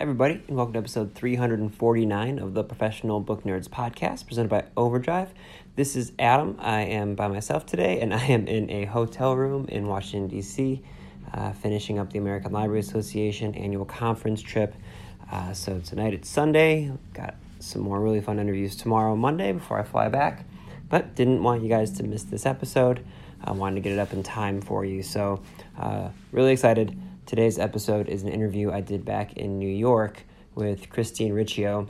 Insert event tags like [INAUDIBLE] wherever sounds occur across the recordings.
Everybody, and welcome to episode 349 of the Professional Book Nerds podcast presented by Overdrive. This is Adam. I am by myself today, and [LAUGHS] I am in a hotel room in Washington, D.C., uh, finishing up the American Library Association annual conference trip. Uh, so tonight it's Sunday. Got some more really fun interviews tomorrow, Monday, before I fly back. But didn't want you guys to miss this episode. I wanted to get it up in time for you. So, uh, really excited. Today's episode is an interview I did back in New York with Christine Riccio,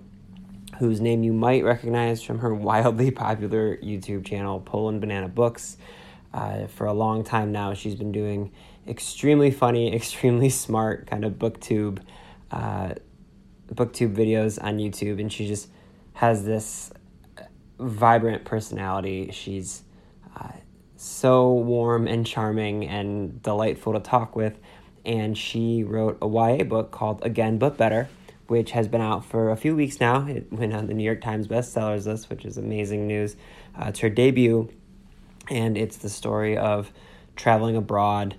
whose name you might recognize from her [LAUGHS] wildly popular YouTube channel, Poland Banana Books. Uh, for a long time now, she's been doing extremely funny, [LAUGHS] extremely smart kind of booktube, uh, booktube videos on YouTube, and she just has this vibrant personality. She's uh, so warm and charming and delightful to talk with and she wrote a YA book called Again But Better, which has been out for a few weeks now. It went on the New York Times bestsellers list, which is amazing news. Uh, it's her debut, and it's the story of traveling abroad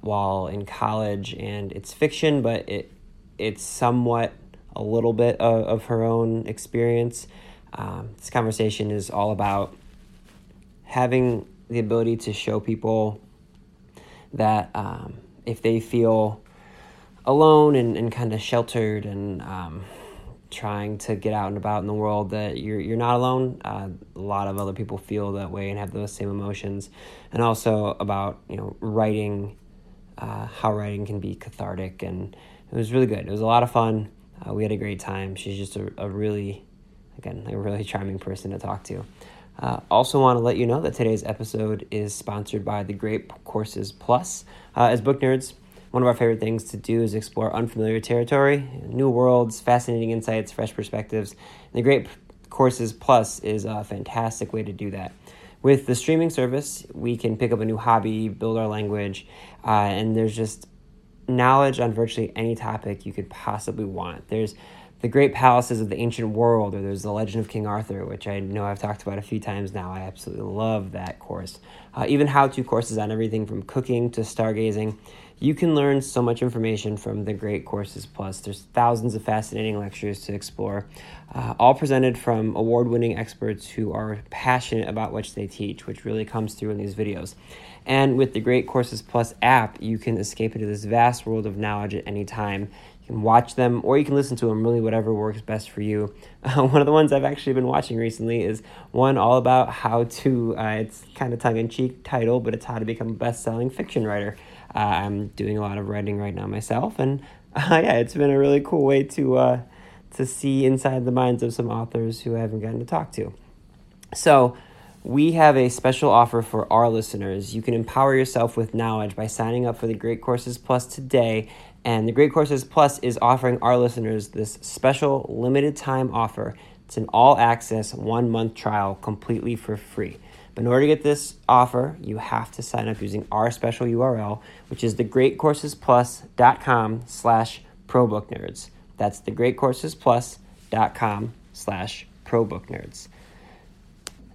while in college, and it's fiction, but it it's somewhat a little bit of, of her own experience. Um, this conversation is all about having the ability to show people that um, if they feel alone and, and kind of sheltered and um, trying to get out and about in the world that you're you're not alone. Uh, a lot of other people feel that way and have those same emotions, and also about you know writing, uh, how writing can be cathartic, and it was really good. It was a lot of fun. Uh, we had a great time. She's just a, a really, again, a really charming person to talk to. Uh, also, want to let you know that today's episode is sponsored by the Great Courses Plus. Uh, as book nerds, one of our favorite things to do is explore unfamiliar territory, new worlds, fascinating insights, fresh perspectives. And the Great Courses Plus is a fantastic way to do that. With the streaming service, we can pick up a new hobby, build our language, uh, and there's just knowledge on virtually any topic you could possibly want. There's the great palaces of the ancient world, or there's the legend of King Arthur, which I know I've talked about a few times now. I absolutely love that course. Uh, even how to courses on everything from cooking to stargazing. You can learn so much information from the Great Courses Plus. There's thousands of fascinating lectures to explore, uh, all presented from award winning experts who are passionate about what they teach, which really comes through in these videos. And with the Great Courses Plus app, you can escape into this vast world of knowledge at any time you can watch them or you can listen to them, really, whatever works best for you. [LAUGHS] Uh, one of the ones I've actually been watching recently is one all about how to, uh, it's kind of tongue in cheek title, but it's how to become a best selling fiction writer. Uh, I'm doing a lot of writing right now myself, and [LAUGHS] yeah, it's been a really cool way to, uh, to see inside the minds of some authors who I haven't gotten to talk to. So, we have a special offer for our listeners. You can empower yourself with knowledge by signing up for the Great Courses Plus today and the Great Courses Plus is offering our listeners this special limited time offer. It's an all access one month trial completely for free. But in order to get this offer, you have to sign up using our special URL, which is thegreatcoursesplus.com slash probooknerds. That's thegreatcoursesplus.com slash probooknerds.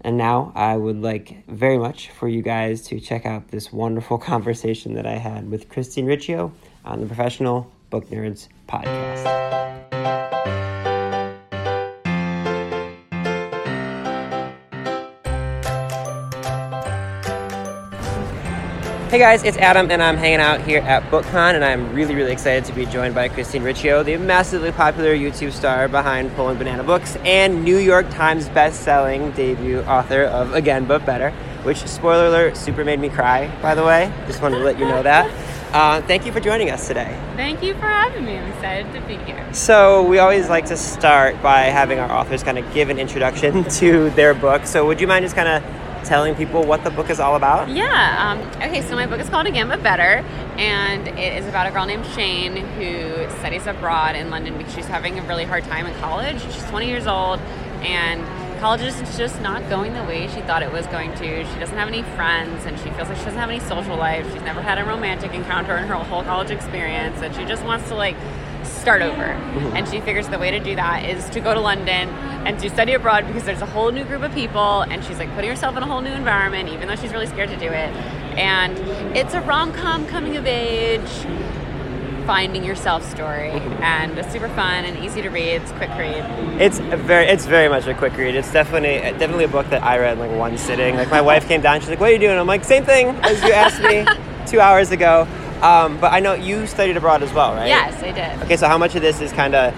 And now I would like very much for you guys to check out this wonderful [LAUGHS] conversation that I had with Christine Riccio on the Professional Book Nerds podcast. Hey guys, it's Adam, and I'm hanging out here at BookCon, and I'm really, really excited to be joined by Christine Riccio, the massively popular YouTube star behind Poland Banana Books and New York Times best-selling debut author of Again But Better, which, spoiler alert, super made me cry, by the way. Just wanted to let you know that. Uh, thank you for joining us today. Thank you for having me. I'm excited to be here. So, we always like to start by having our authors kind of give an introduction [LAUGHS] to their book. So, would you mind just kind of telling people what the book is all about? Yeah. Um, okay, so my book is called Again But Better, and it is about a girl named Shane who studies abroad in London because she's having a really hard time in college. She's 20 years old, and college is just not going the way she thought it was going to. She doesn't have any friends, and she feels like she doesn't have any social life. She's never had a romantic encounter in her whole college experience, and she just wants to like start over. Mm-hmm. And she figures the way to do that is to go to London and to study abroad because there's a whole new group of people and she's like putting herself in a whole new environment even though she's really scared to do it. And it's a rom-com coming of age finding yourself story mm-hmm. and it's super fun and easy to read it's a quick read it's very it's very much a quick read it's definitely definitely a book that i read in like one sitting like my wife came down she's like what are you doing i'm like same thing as you asked me [LAUGHS] two hours ago um, but I know you studied abroad as well, right? Yes, I did. Okay, so how much of this is kind of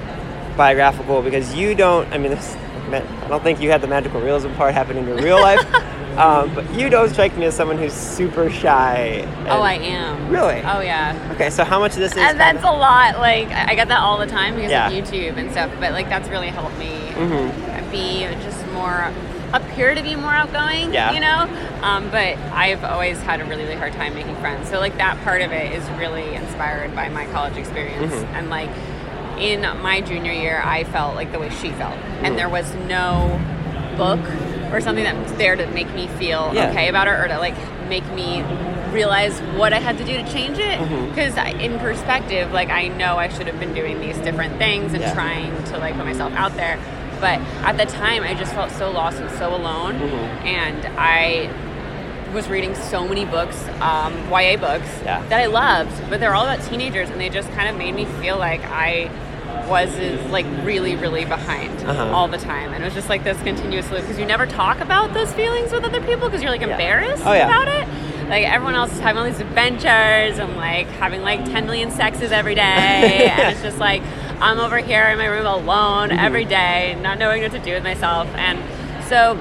biographical? Because you don't, I mean, this, I don't think you had the magical realism part happen in your real life. [LAUGHS] Um, but you don't strike me as someone who's super shy. oh, I am. Really? Oh, yeah. Okay, so how much of this is? And that's of... a lot. Like I get that all the time because yeah. of YouTube and stuff. But like that's really helped me mm-hmm. be just more appear to be more outgoing, yeah. you know? Um, but I've always had a really, really hard time making friends. So, like, that part of it is really inspired by my college experience. Mm-hmm. And, like, in my junior year, I felt like the way she felt. Mm-hmm. And there was no book or something that was there to make me feel yeah. okay about it or to, like, make me realize what I had to do to change it. Because mm-hmm. in perspective, like, I know I should have been doing these different things and yeah. trying to, like, put myself out there but at the time, I just felt so lost and so alone. Mm-hmm. And I was reading so many books, um, YA books, yeah. that I loved, but they're all about teenagers, and they just kind of made me feel like I was is like really, really behind uh-huh. all the time, and it was just like this continuous loop because you never talk about those feelings with other people because you're like embarrassed yeah. oh, yeah. about it. Like everyone else is having all these adventures and like having like 10 million sexes every day, [LAUGHS] and it's just like I'm over here in my room alone mm-hmm. every day, not knowing what to do with myself. And so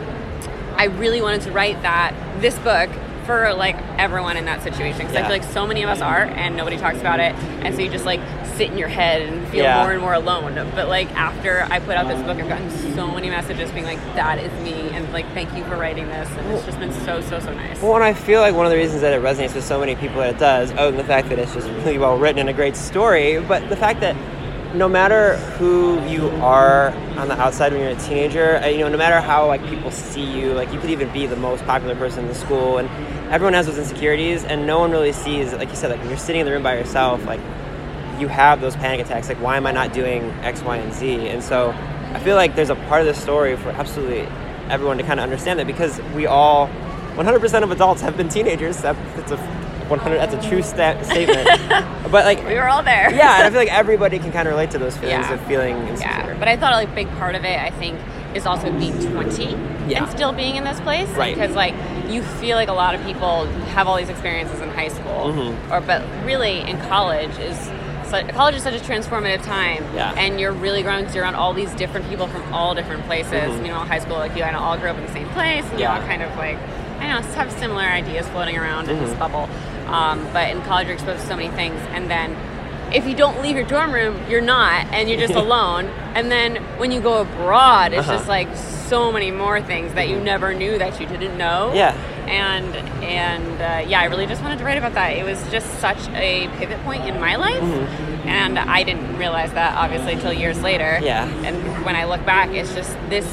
I really wanted to write that, this book, for like everyone in that situation because yeah. I feel like so many of us are and nobody talks about it and so you just like sit in your head and feel yeah. more and more alone but like after I put out this book I've gotten so many messages being like that is me and like thank you for writing this and it's just been so so so nice well and I feel like one of the reasons that it resonates with so many people that it does oh and the fact that it's just really well written and a great story but the fact that no matter who you are on the outside when you're a teenager, uh, you know, no matter how like people see you, like you could even be the most popular person in the school, and everyone has those insecurities, and no one really sees, like you said, like when you're sitting in the room by yourself, like you have those panic attacks, like why am I not doing X, Y, and Z? And so I feel like there's a part of the story for absolutely everyone to kind of understand that because we all, 100% of adults have been teenagers. That, it's a 100 that's a true sta- statement [LAUGHS] but like we were all there yeah and i feel like everybody can kind of relate to those feelings yeah. of feeling insecure yeah but i thought like a big part of it i think is also being 20 yeah. and still being in this place right because like you feel like a lot of people have all these experiences in high school mm-hmm. or but really in college is so, college is such a transformative time yeah. and you're really growing because you're around all these different people from all different places mm-hmm. you know high school like you kind of all grew up in the same place and yeah. you all kind of like I know have similar ideas floating around mm-hmm. in this mm-hmm. bubble um, but in college, you're exposed to so many things. And then if you don't leave your dorm room, you're not, and you're just [LAUGHS] alone. And then when you go abroad, it's uh-huh. just like so many more things that you mm-hmm. never knew that you didn't know. Yeah. And and uh, yeah, I really just wanted to write about that. It was just such a pivot point in my life, mm-hmm. and I didn't realize that obviously until years later. Yeah. And when I look back, it's just this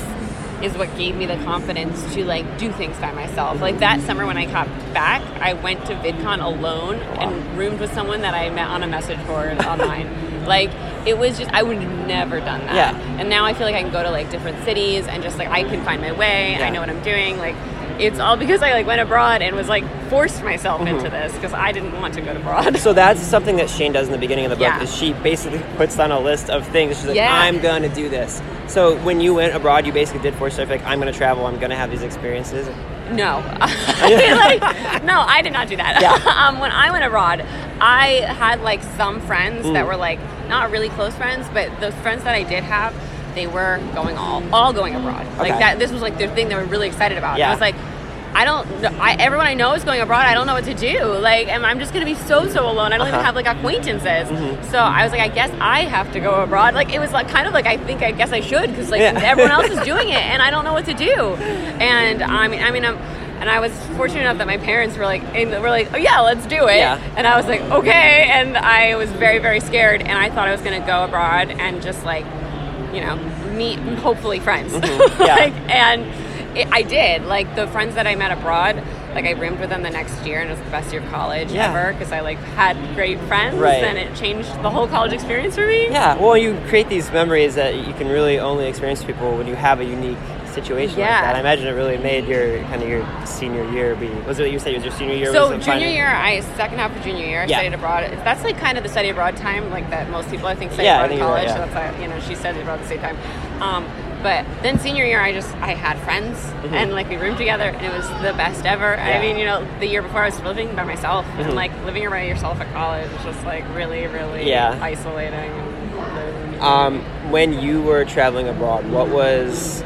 is what gave me the confidence to like do things by myself. Like that summer when I got back, I went to VidCon alone wow. and roomed with someone that I met on a message board [LAUGHS] online. Like it was just I would have never done that. Yeah. And now I feel like I can go to like different cities and just like I can find my way. Yeah. I know what I'm doing. Like it's all because I like went abroad and was like forced myself mm-hmm. into this because I didn't want to go abroad. So that's something that Shane does in the beginning of the book yeah. is she basically puts on a list of things. She's like, yeah. I'm to do this. So when you went abroad, you basically did force yourself like, I'm going to travel. I'm going to have these experiences. No, [LAUGHS] [LAUGHS] like, no, I did not do that. Yeah. [LAUGHS] um, when I went abroad, I had like some friends mm. that were like not really close friends, but those friends that I did have, they were going all all going abroad. Okay. Like that. This was like the thing they were really excited about. Yeah. I was like. I don't. I, everyone I know is going abroad. I don't know what to do. Like, I'm just gonna be so so alone. I don't uh-huh. even have like acquaintances. Mm-hmm. So I was like, I guess I have to go abroad. Like, it was like kind of like I think I guess I should because like yeah. everyone else is [LAUGHS] doing it and I don't know what to do. And I mean, I mean, I'm and I was fortunate enough that my parents were like, and were like, oh yeah, let's do it. Yeah. And I was like, okay. And I was very, very scared. And I thought I was going to go abroad and just like, you know, meet hopefully friends. Mm-hmm. Yeah. [LAUGHS] like, and it, I did. Like the friends that I met abroad, like I roomed with them the next year, and it was the best year of college yeah. ever because I like had great friends, right. and it changed the whole college experience for me. Yeah. Well, you create these memories that you can really only experience people when you have a unique situation yeah. like that. I imagine it really made your kind of your senior year be. Was it what you said? It was your senior year? So junior year, I second half of junior year, I yeah. studied abroad. That's like kind of the study abroad time, like that most people I think study yeah, abroad in college. Right, yeah. So that's why you know she studied abroad at the same time. Um, but then senior year, I just I had friends mm-hmm. and like we roomed together, and it was the best ever. Yeah. I mean, you know, the year before I was living by myself, mm-hmm. and like living by yourself at college was just like really, really yeah. isolating. Um, when you were traveling abroad, what was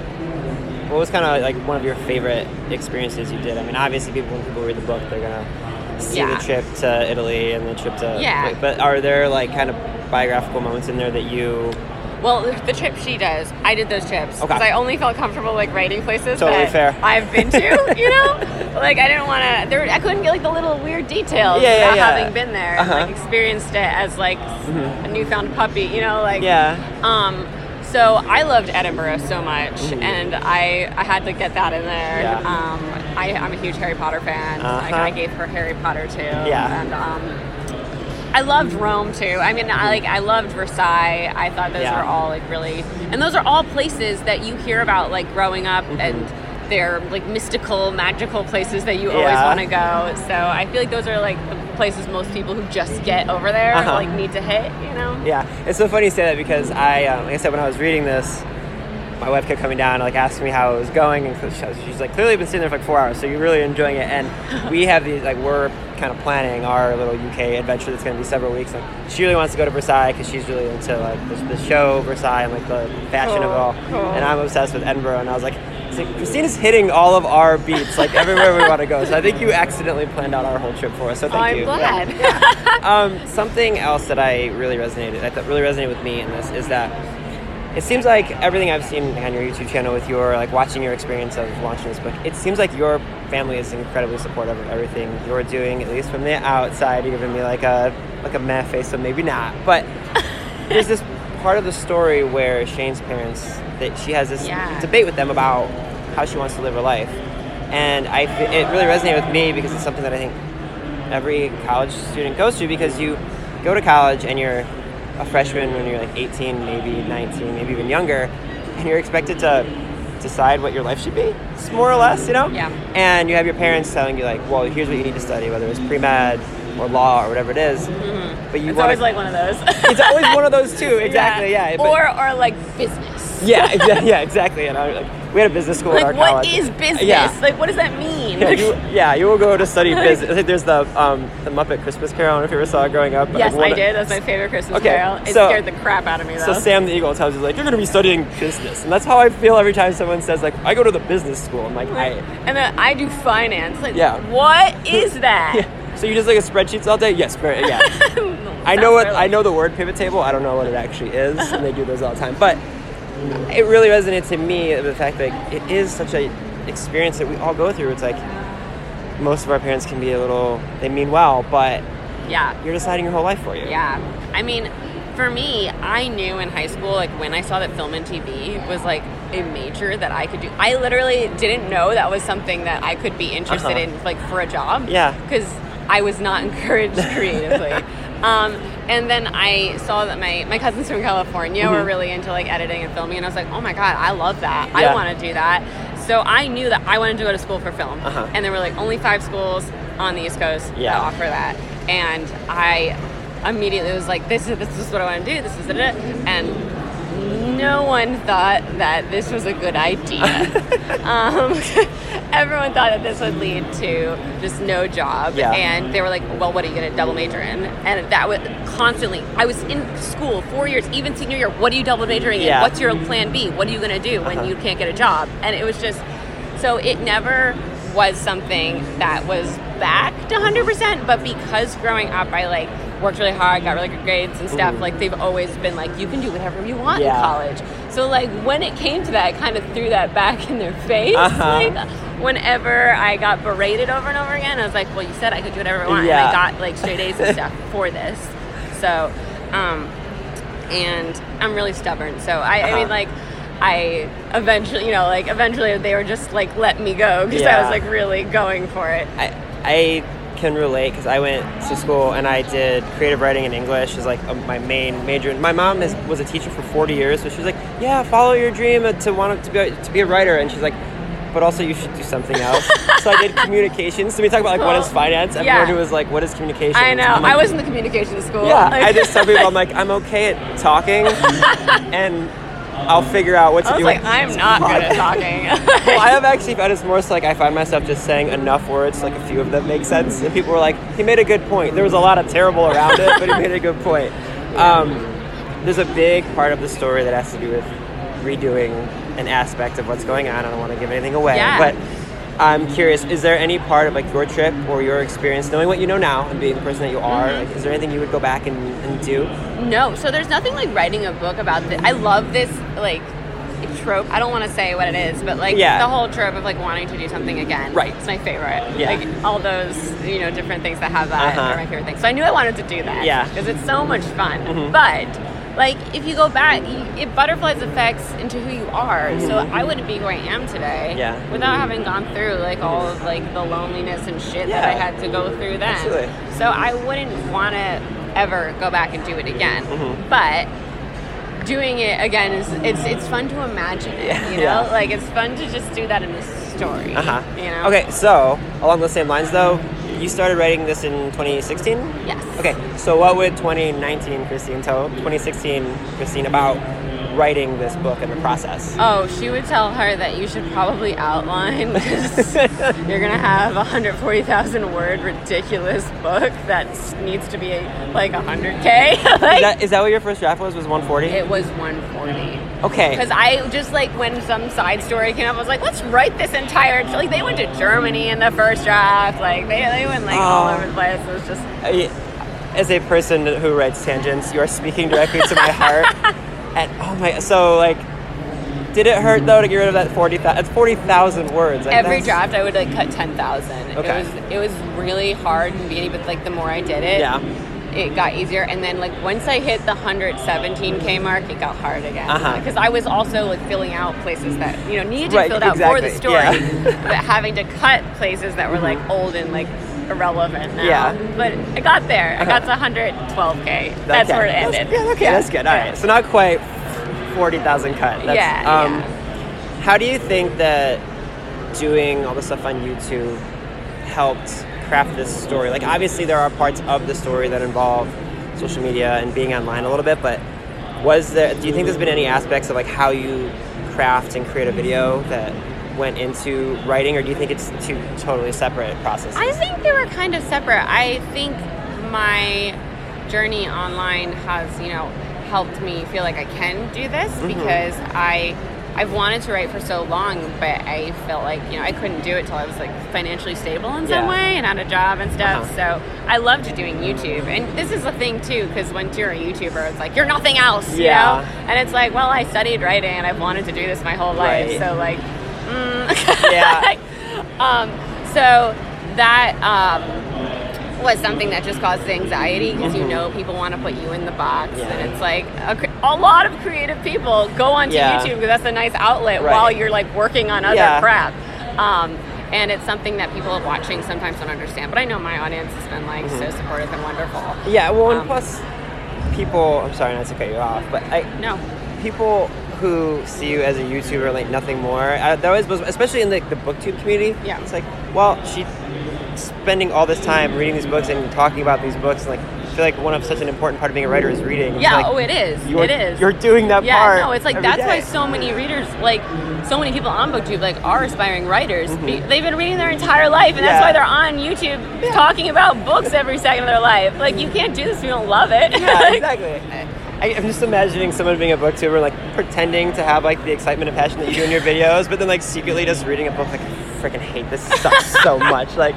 what was kind of like one of your favorite experiences you did? I mean, obviously, people when people read the book, they're gonna see yeah. the trip to Italy and the trip to yeah. but are there like kind of biographical moments in there that you? Well, the trip she does, I did those trips because okay. I only felt comfortable like writing places totally that fair. I've been to. [LAUGHS] you know, like I didn't want to. There, I couldn't get like the little weird details yeah, yeah, yeah. having been there, uh-huh. and, like experienced it as like mm-hmm. a newfound puppy. You know, like yeah. Um, so I loved Edinburgh so much, mm-hmm. and I, I had to get that in there. Yeah. Um, I, am a huge Harry Potter fan. Uh-huh. Like, I gave her Harry Potter too. Yeah. And um, I loved Rome too. I mean, I like I loved Versailles. I thought those yeah. were all like really, and those are all places that you hear about like growing up mm-hmm. and they're like mystical, magical places that you always want to go. So I feel like those are like the places most people who just get over there uh-huh. like need to hit. You know? Yeah, it's so funny you say that because I, um, like I said, when I was reading this, my wife kept coming down, like asking me how it was going, and she's like, clearly been sitting there for like four hours, so you're really enjoying it. And [LAUGHS] we have these, like, we're kind of planning our little UK adventure that's going to be several weeks. Like, she really wants to go to Versailles because she's really into like the, the, show Versailles and like the fashion of it all. Cool. And I'm obsessed with Edinburgh, and I was like, like, Christina's hitting all of our beats, like everywhere we want to go. So I think you accidentally planned out our whole trip for us. So thank I'm you. I'm glad. Yeah. um, something else that I really resonated, I thought really resonated with me in this is that it seems like everything I've seen on your YouTube channel with your like watching your experience of launching this book, it seems like your family is incredibly supportive of everything you're doing, at least from the outside. You're giving me like a like a meh face, so maybe not. But [LAUGHS] there's this part of the story where Shane's parents that she has this yeah. debate with them about how she wants to live her life, and I it really resonated with me because it's something that I think every college student goes through because you go to college and you're a freshman when you're like 18, maybe 19, maybe even younger, and you're expected to decide what your life should be, it's more or less, you know? Yeah. And you have your parents telling you like, well, here's what you need to study, whether it's pre med or law or whatever it is. Mm-hmm. But you it's always like one of those. [LAUGHS] it's always one of those too. [LAUGHS] Exactly. Yeah. yeah or or like business. Yeah. Exa- yeah. Exactly. And I like we had a business school like, at our what college. What is business? Yeah. Like, what does that mean? Yeah, you, yeah, you will go to study [LAUGHS] business. There's the um, the Muppet Christmas Carol. I don't know if you ever saw it growing up. Yes, I did. That's my favorite Christmas okay, Carol. It so, scared the crap out of me, though. So Sam the Eagle tells you, like, you're going to be studying business. And that's how I feel every time someone says, like, I go to the business school. I'm like, I... [LAUGHS] And then I do finance. Like, yeah. what [LAUGHS] is that? yeah. So you just like a spreadsheets all day? Yes, very, yeah. I know what I know the word pivot table. I don't know what it actually is, and they do those all the time. But it really resonated to me the fact that it is such a experience that we all go through. It's like most of our parents can be a little they mean well, but yeah, you're deciding your whole life for you. Yeah, I mean, for me, I knew in high school, like when I saw that film and TV was like a major that I could do. I literally didn't know that was something that I could be interested uh-huh. in, like for a job. Yeah, because I was not [LAUGHS] encouraged creatively. Um, and then I saw that my, my cousins from California mm-hmm. were really into like editing and filming, and I was like, oh my god, I love that. Yeah. I want to do that. So I knew that I wanted to go to school for film, uh-huh. and there were like only five schools on the East Coast yeah. that offer that, and I immediately was like, this is this is what I want to do. This is it, and no one thought that this was a good idea. [LAUGHS] um, [LAUGHS] everyone thought that this would lead to just no job. Yeah. And they were like, well, what are you going to double major in? And that was constantly, I was in school four years, even senior year. What are you double majoring in? Yeah. What's your plan B? What are you going to do when Uh-huh. you can't get a job? And it was just, so it never was something that was back to 100%, but because growing up, I like worked really hard, got really good grades and stuff, Mhm. like they've always been like, you can do whatever you want Yeah. in college. So like when it came to that, I kind of threw that back [LAUGHS] in their face. Uh-huh. Like whenever I got berated over and over again, I was like, well, you said I could do whatever I want. Yeah. And I got like straight A's and stuff [LAUGHS] for this. So, um, and I'm really stubborn. So I, I mean, Uh-huh. like, I eventually, you know, like eventually they were just like let me go because I was like really going for it. I, I can relate because I went to school and I did creative writing and English as like a, my main major. My mom is, was a teacher for 40 years, so she was like, "Yeah, follow your dream to want to be to be a writer." And she's like, "But also you should do something else." so I did communications. So we talk about like what is finance. Everyone Yeah. who was like, "What is communication?" I know. Like, I was in the communications school. Yeah, Like- I just tell people I'm [LAUGHS] like I'm okay at talking, [LAUGHS] and I'll figure out what to I was do. Like, I'm not good at [LAUGHS] talking. well, I have [LAUGHS] actually found it's more so like I find myself just saying enough words, like a few of them make sense, and people were like, "He made a good point." There was a lot of terrible around it, but he made a good point. [LAUGHS] Um, there's a big part of the story that has to do with redoing an aspect of what's going on. I don't want to give anything away, Yeah. but I'm curious: is there any part of like your trip or your experience, knowing what you know now and being the person that you are, Mm-hmm. like, is there anything you would go back and, and do? No, so there's nothing like writing a book about this. I love this like trope. I don't want to say what it is, but like Yeah. the whole trope of like wanting to do something again. Right. It's my favorite. Yeah. Like all those you know different things that have that Uh-huh. are my favorite things. So I knew I wanted to do that. Yeah. Because it's so much fun. Mhm. But like if you go back, you, it butterflies effects into who you are. So I wouldn't be who I am today. Mm-hmm. Yeah. Without having gone through like all of like the loneliness and shit that I had to go through then. Absolutely. So I wouldn't want to ever go back and do it again. Mhm. But doing it again is it's it's fun to imagine it. You know, Yeah. like it's fun to just do that in a story. Uh huh. You know. Okay, so along those same lines, though, you started writing this in 2016. Yes. Okay, so what would 2019 Christine tell 2016 Christine about writing this book in the process? Oh, she would tell her that you should probably outline [LAUGHS] because you're gonna have a hundred forty thousand word ridiculous book that needs to be like hundred k. [LAUGHS] Is that, is that what your first draft was? Was 140? it was one forty. okay. Because I just like when some side story came up, I was like, let's write this entire. Like they went to Germany in the first draft. Like they, they went like all Oh. over the place. It was just uh, I- As a person who writes tangents, you are speaking directly to my heart. [LAUGHS] And oh my, so like, did it hurt though to get rid of that 40,000? That's 40,000 words. Like, every that's- draft I would like cut ten thousand. Okay. It was it was really hard in the beginning, but like the more I did it, Yeah. it got easier. And then like once I hit the hundred seventeen k mark, it got hard again. Uh-huh. Because I was also like filling out places that you know needed to be Right, filled out for the story, yeah. Mm-hmm. [LAUGHS] but having to cut places that were like old and like irrelevant now. Yeah. But I got there. I got Uh-huh. to 112k. That's Okay. where it That's- ended. yeah, okay, that's good. All right, so not quite 40,000 cut. That's, Yeah, um, yeah. How do you think that doing all the stuff on YouTube helped craft this story? Like, obviously, there are parts of the story that involve social media and being online a little bit, but was there? Do you think there's been any aspects of like how you craft and create a video that went into writing, or do you think it's two totally separate processes? I think they were kind of separate. I think my journey online has, you know, helped me feel like I can do this Mm-hmm. because I I've wanted to write for so long, but I felt like, you know, I couldn't do it till I was like financially stable in some Yeah. way and had a job and stuff. Uh-huh. So I loved doing YouTube. And this is a thing too, because once you're a YouTuber, it's like, you're nothing else, you know? And it's like, well, I studied writing and I've wanted to do this my whole life. Right. So, like, mm. [LAUGHS] Yeah. um, so that um, was something that just caused anxiety because you know people want to put you in the box, Mm-hmm. Yeah. and it's like a, a lot of creative people go onto Yeah. YouTube because that's a nice outlet Right. while you're like working on other Yeah. crap. Um, and it's something that people watching sometimes don't understand. But I know my audience has been like so supportive and wonderful. yeah, well, and Um, plus, people. I'm sorry not to cut you off, but I, No, people who see you as a YouTuber like nothing more. I, that always was, especially in the, the booktube community. Yeah. it's like, well, she's spending all this time reading these books and talking about these books and like feel like one of such an important part of being a writer is reading. Yeah, like, oh, it is. It is. You're doing that yeah, part. no, it's like that's day. why so many readers, like so many people on BookTube, like are aspiring writers. Mm-hmm. They've been reading their entire life, and yeah. that's why they're on YouTube yeah. talking about books every second of their life. Like you can't do this if you don't love it. Yeah, [LAUGHS] exactly. I, am just imagining someone being a booktuber, like pretending to have like the excitement and passion that you do in your videos, but then like secretly just reading a book like I freaking hate this sucks so [LAUGHS] much. Like,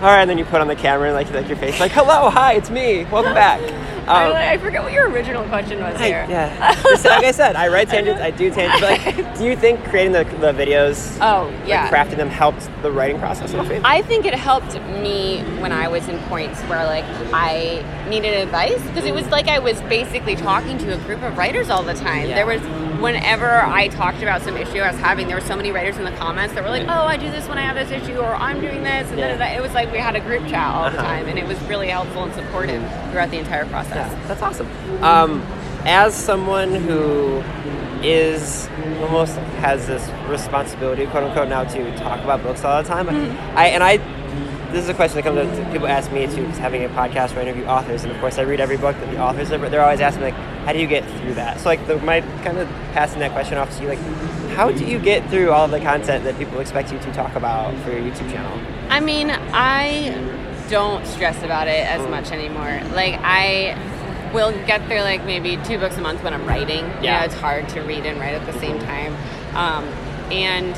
all right, and then you put on the camera and like like your face, like hello, hi, it's me, welcome back. [LAUGHS] Um, I, I, forget what your original question was I, here. Yeah, [LAUGHS] like I said, I write tangents, I do tangents. But like, [LAUGHS] do you think creating the, the videos, oh yeah, like, crafting them helped the writing process? I think it helped me when I was in points where like I needed advice because it was like I was basically talking to a group of writers all the time. Yeah. There was whenever I talked about some issue I was having, there were so many writers in the comments that were like, "Oh, I do this when I have this issue," or "I'm doing this," and yeah. then it was like we had a group chat all uh-huh. the time, and it was really helpful and supportive throughout the entire process. Yeah, that's awesome. Um, as someone who is almost has this responsibility, quote unquote, now to talk about books all the time, mm-hmm. I and I this is a question that comes up. People ask me too, having a podcast where I interview authors, and of course I read every book that the authors have. But they're always asking like, how do you get through that? So like, the, my kind of passing that question off to you, like, how do you get through all of the content that people expect you to talk about for your YouTube channel? I mean, I don't stress about it as much anymore. Like I will get through like maybe two books a month when I'm writing. Yeah, you know, it's hard to read and write at the same time, um, and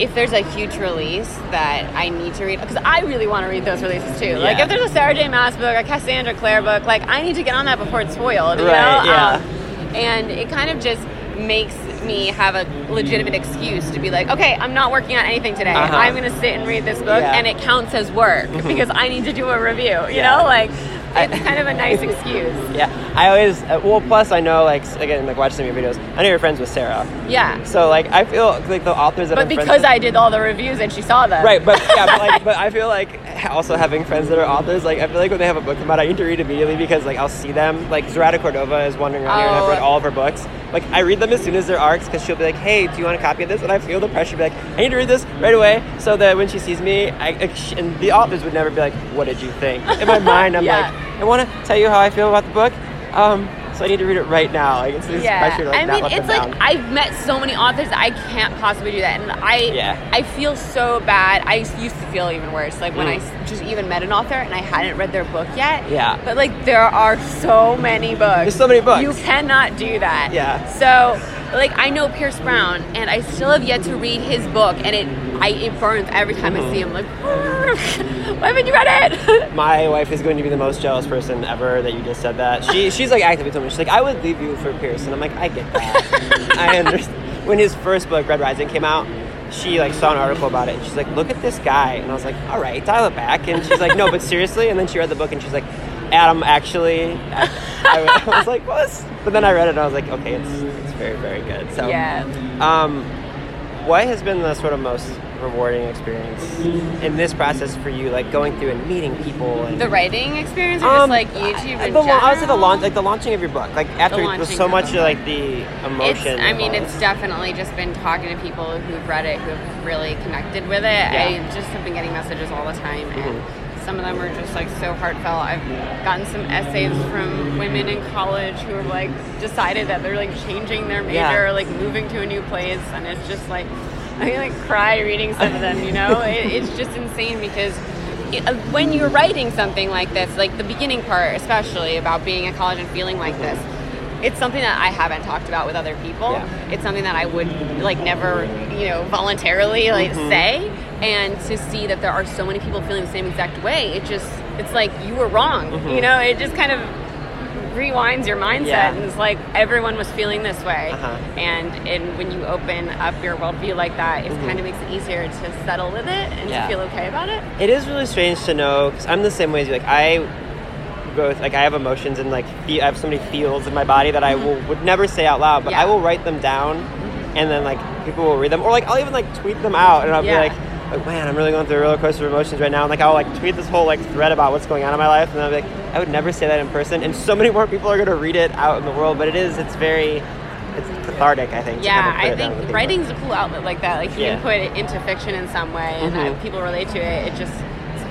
if there's a huge release that I need to read, because I really want to read those releases too. Yeah. Like if there's a Sarah J. Maas book, a Cassandra Clare book, like I need to get on that before it's spoiled. You right, know? Yeah. Um, and it kind of just makes me have a legitimate excuse to be like, okay, I'm not working on anything today. Uh-huh. I'm going to sit and read this book, yeah. and it counts as work mm-hmm. because I need to do a review. You know, like [LAUGHS] it's kind of a nice excuse. Yeah, I always uh, well. Plus, I know like again, like watching some of your videos. I know you're friends with Sarah. Yeah. So like, I feel like the authors that. But I'm because I did all the reviews and she saw them. Right, but yeah, but like, [LAUGHS] but I feel like also having friends that are authors, like I feel like when they have a book come out, I need to read immediately because like I'll see them. Like Zoraida Cordova is wandering around oh. here, and I've read oh. all of her books. Like I read them as soon as they're arcs because she'll be like, "Hey, do you want a copy of this?" And I feel the pressure, be like, "I need to read this right away," so that when she sees me, I and the authors would never be like, "What did you think?" In my [LAUGHS] mind, I'm yeah. like. I want to tell you how I feel about the book. Um, so I need to read it right now. Like it's this yeah. pressure to like, I mean, it's like down. I've met so many authors I can't possibly do that, and I yeah. I feel so bad. I used to feel even worse, like when mm. I just even met an author and I hadn't read their book yet. Yeah. But like there are so many books. There's so many books. You cannot do that. Yeah. So like I know Pierce Brown, and I still have yet to read his book, and it I it burns every time mm-hmm. I see him. Like, [LAUGHS] why haven't you read it? [LAUGHS] My wife is going to be the most jealous person ever that you just said that. She she's like actively told me she's like I would leave you for Pierce, and I'm like I get that. [LAUGHS] I understand. When his first book Red Rising came out, she like saw an article about it and she's like, look at this guy, and I was like, all right, dial it back, and she's like, no, but seriously, and then she read the book and she's like, Adam actually, I, I was like, what? But then I read it and I was like, okay, it's it's very very good. So yeah. Um, what has been the sort of most rewarding experience in this process for you, like going through and meeting people? And, the writing experience, or um, just like YouTube in the? I would say the launch, like the launching of your book. Like after there's so much of, like the emotion. It's, I mean, it's definitely just been talking to people who've read it, who've really connected with it. Yeah. I just have been getting messages all the time, and mm-hmm some of them are just like so heartfelt. I've gotten some essays from women in college who have like decided that they're like changing their major, yeah. or, like moving to a new place, and it's just like [LAUGHS] I like cry reading some of them. You know, [LAUGHS] it, it's just insane because uh, when you're writing something like this, like the beginning part, especially about being in college and feeling like this, it's something that I haven't talked about with other people. Yeah. It's something that I would like never, you know, voluntarily like mm-hmm. say. And to see that there are so many people feeling the same exact way, it just it's like you were wrong. Mm-hmm. You know, it just kind of rewinds your mindset yeah. and it's like everyone was feeling this way uh-huh. and and when you open up your worldview like that it mm-hmm. kind of makes it easier to settle with it and yeah. to feel okay about it it is really strange to know because i'm the same way as you like i both like I have emotions and like I have so many feels in my body that I mm-hmm. will would never say out loud, but yeah. I will write them down, and then like people will read them, or like I'll even like tweet them out, and I'll be like. Like, man, I'm really going through a roller coaster of emotions right now. And like, I'll like tweet this whole like thread about what's going on in my life, and I'm like, I would never say that in person. And so many more people are going to read it out in the world. But it is, it's very, it's cathartic. I think. Yeah, I think writing's a cool outlet like that. Like you yeah. can put it into fiction in some way, and mm-hmm. people relate to it. It just,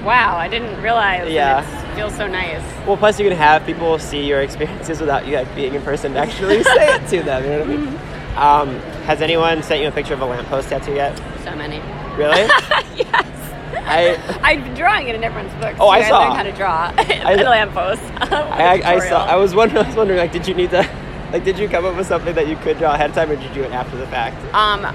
wow, I didn't realize. Yeah feels so nice. Well, plus you can have people see your experiences without you like, being in person to actually [LAUGHS] say it to them. You know what I mean? Mm-hmm. Um, has anyone sent you a picture of a lamppost tattoo yet? So many. Really? [LAUGHS] yes. I [LAUGHS] I've been drawing it in everyone's books. Oh, I saw. I learned how to draw [LAUGHS] a lamppost. I, I, saw. I was wondering. I was wondering, like, did you need to? Like, did you come up with something that you could draw ahead of time, or did you do it after the fact? Um,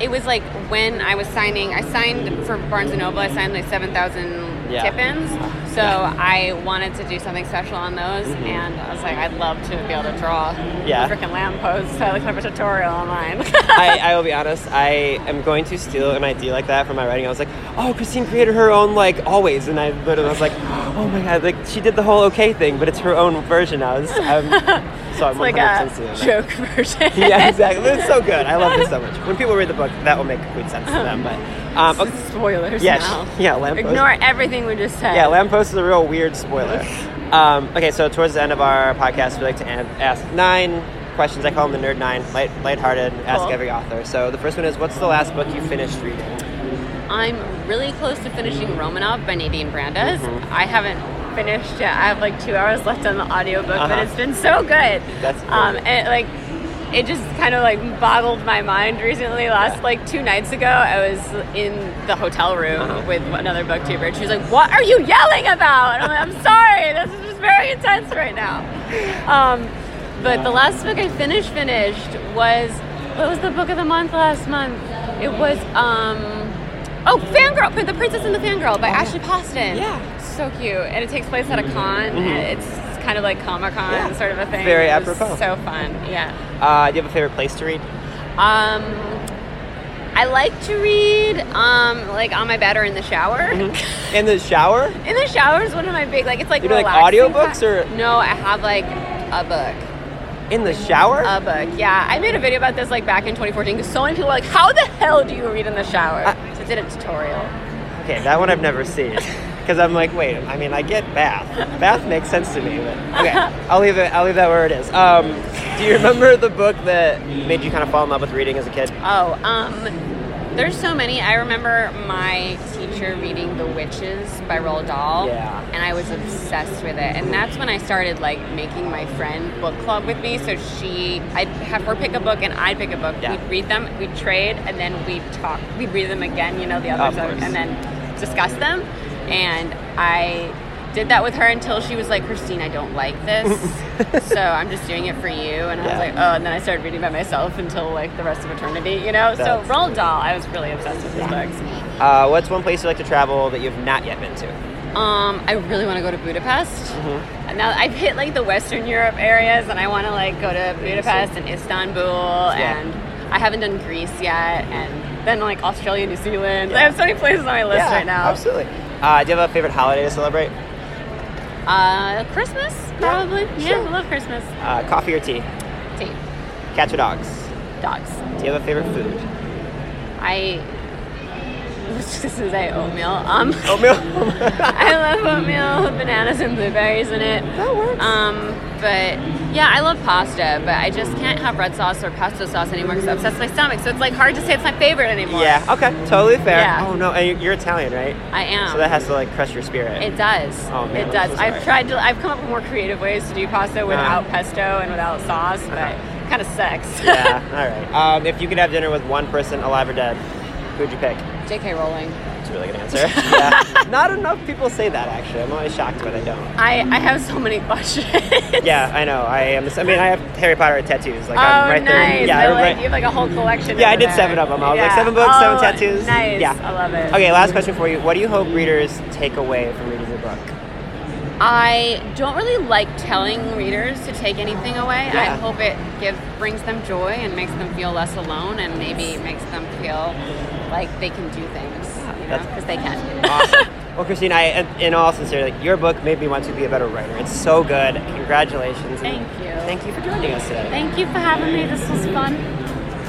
it was like when I was signing. I signed for Barnes and Noble. I signed like seven thousand yeah. tip-ins. So I wanted to do something special on those, mm-hmm. and I was like, I'd love to be able to draw yeah. freaking lampposts. [LAUGHS] I looked up a tutorial online. [LAUGHS] I, I will be honest, I am going to steal an idea like that from my writing. I was like, oh, Christine created her own like always, and I literally was like, oh my god, like she did the whole okay thing, but it's her own version. It's, um, [LAUGHS] so I'm it's like a joke [LAUGHS] version. yeah, exactly. It's so good. I love this so much. When people read the book, that will make complete sense to them. But um, okay. spoilers. Yeah, now. [LAUGHS] yeah. Lamppost. Ignore everything we just said. Yeah, lamppost is a real weird spoiler. [LAUGHS] um, okay, so towards the end of our podcast, we like to ask nine questions. I call them the Nerd Nine, light, lighthearted, ask every author. So the first one is, what's the last book you finished reading? I'm really close to finishing Romanov by Nadine Brandes. Mm-hmm. I haven't finished yet. I have like two hours left on the audiobook, uh-huh. but it's been so good. That's great. Um, and like it just kind of like boggled my mind recently. Last yeah. like two nights ago, I was in the hotel room uh-huh. with another booktuber. And she was like, "What are you yelling about?" And I'm like, "I'm sorry. This is just very intense right now." Um, but the last book I finished finished was what was the book of the month last month? It was um, oh, Fangirl, The Princess and the Fangirl by oh, Ashley Poston. Yeah, so cute, and it takes place at a con. Mm-hmm. it's kind of like Comic Con yeah. sort of a thing. Very apropos. So fun, yeah. Uh, do you have a favorite place to read? Um, I like to read um, like on my bed or in the shower. Mm-hmm. [LAUGHS] In the shower? in the shower is one of my big like it's like you do like audiobooks or no? I have like a book. In the shower? A book, yeah. I made a video about this like back in 2014 because so many people were like, "How the hell do you read in the shower?" I, so I did a tutorial. Okay, that one I've never seen. [LAUGHS] because I'm like, wait. I mean, I get Bath. Bath makes sense to me, but okay. I'll leave it. I'll leave that where it is. Um, do you remember the book that made you kind of fall in love with reading as a kid? Oh, um, there's so many. I remember my teacher reading The Witches by Roald Dahl. Yeah. And I was obsessed with it. And that's when I started like making my friend book club with me. So she I'd have her pick a book and I'd pick a book. Yeah. We'd read them, we'd trade, and then we'd talk we'd read them again, you know, the others and then discuss them and I did that with her until she was like, Christine, I don't like this. [LAUGHS] so I'm just doing it for you. And I yeah. was like, oh, and then I started reading by myself until like the rest of eternity, you know? That's so Roald Dahl, I was really obsessed with his books. Uh, what's one place you like to travel that you've not yet been to? Um, I really want to go to Budapest. Mm-hmm. Now I've hit like the Western Europe areas, and I want to like go to Budapest and Istanbul, yeah. and I haven't done Greece yet, and then like Australia, New Zealand. Yeah. I have so many places on my list yeah, right now. Absolutely. Uh, do you have a favorite holiday to celebrate? Uh, Christmas, probably. Yeah, yeah sure. I love Christmas. Uh, coffee or tea? Tea. Cats or dogs? Dogs. Do you have a favorite food? I this is a oatmeal. Um, oatmeal. [LAUGHS] I love oatmeal with bananas and blueberries in it. That works. Um, but yeah, I love pasta, but I just can't have red sauce or pesto sauce anymore because it upsets my stomach. So it's like hard to say it's my favorite anymore. Yeah. Okay. Totally fair. Yeah. Oh no, and you're Italian, right? I am. So that has to like crush your spirit. It does. Oh man. It does. So I've tried to. I've come up with more creative ways to do pasta uh-huh. without uh, pesto and without sauce, but uh-huh. kind of sucks. yeah. [LAUGHS] All right. Um, if you could have dinner with one person, alive or dead, who'd you pick? J.K. Rowling. That's a really good answer. [LAUGHS] yeah. [LAUGHS] Not enough people say that, actually. I'm always shocked when they don't. I, I have so many questions. yeah, I know. I am. I mean, I have Harry Potter tattoos. Like, oh, I'm right nice. there. Yeah, like, right. you have like a whole collection. Yeah, I did there. seven of them. I was yeah. like, seven books, oh, seven tattoos. Nice. Yeah. I love it. Okay, last question for you. What do you hope readers take away from reading your book? I don't really like telling readers to take anything away. Yeah. I hope it give brings them joy and makes them feel less alone and maybe makes them feel like they can do things, you know, because they can. [LAUGHS] Awesome. Well, Christine, I, in all sincerity, like, your book made me want to be a better writer. It's so good. Congratulations. Thank you. Thank you for joining us today. Thank you for having me. This was fun.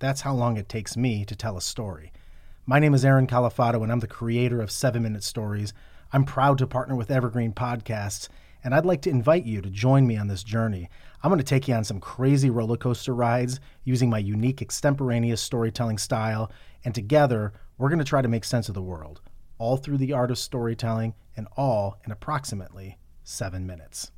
that's how long it takes me to tell a story. My name is Aaron Califato, and I'm the creator of Seven Minute Stories. I'm proud to partner with Evergreen Podcasts, and I'd like to invite you to join me on this journey. I'm going to take you on some crazy roller coaster rides using my unique extemporaneous storytelling style, and together, we're going to try to make sense of the world, all through the art of storytelling, and all in approximately seven minutes.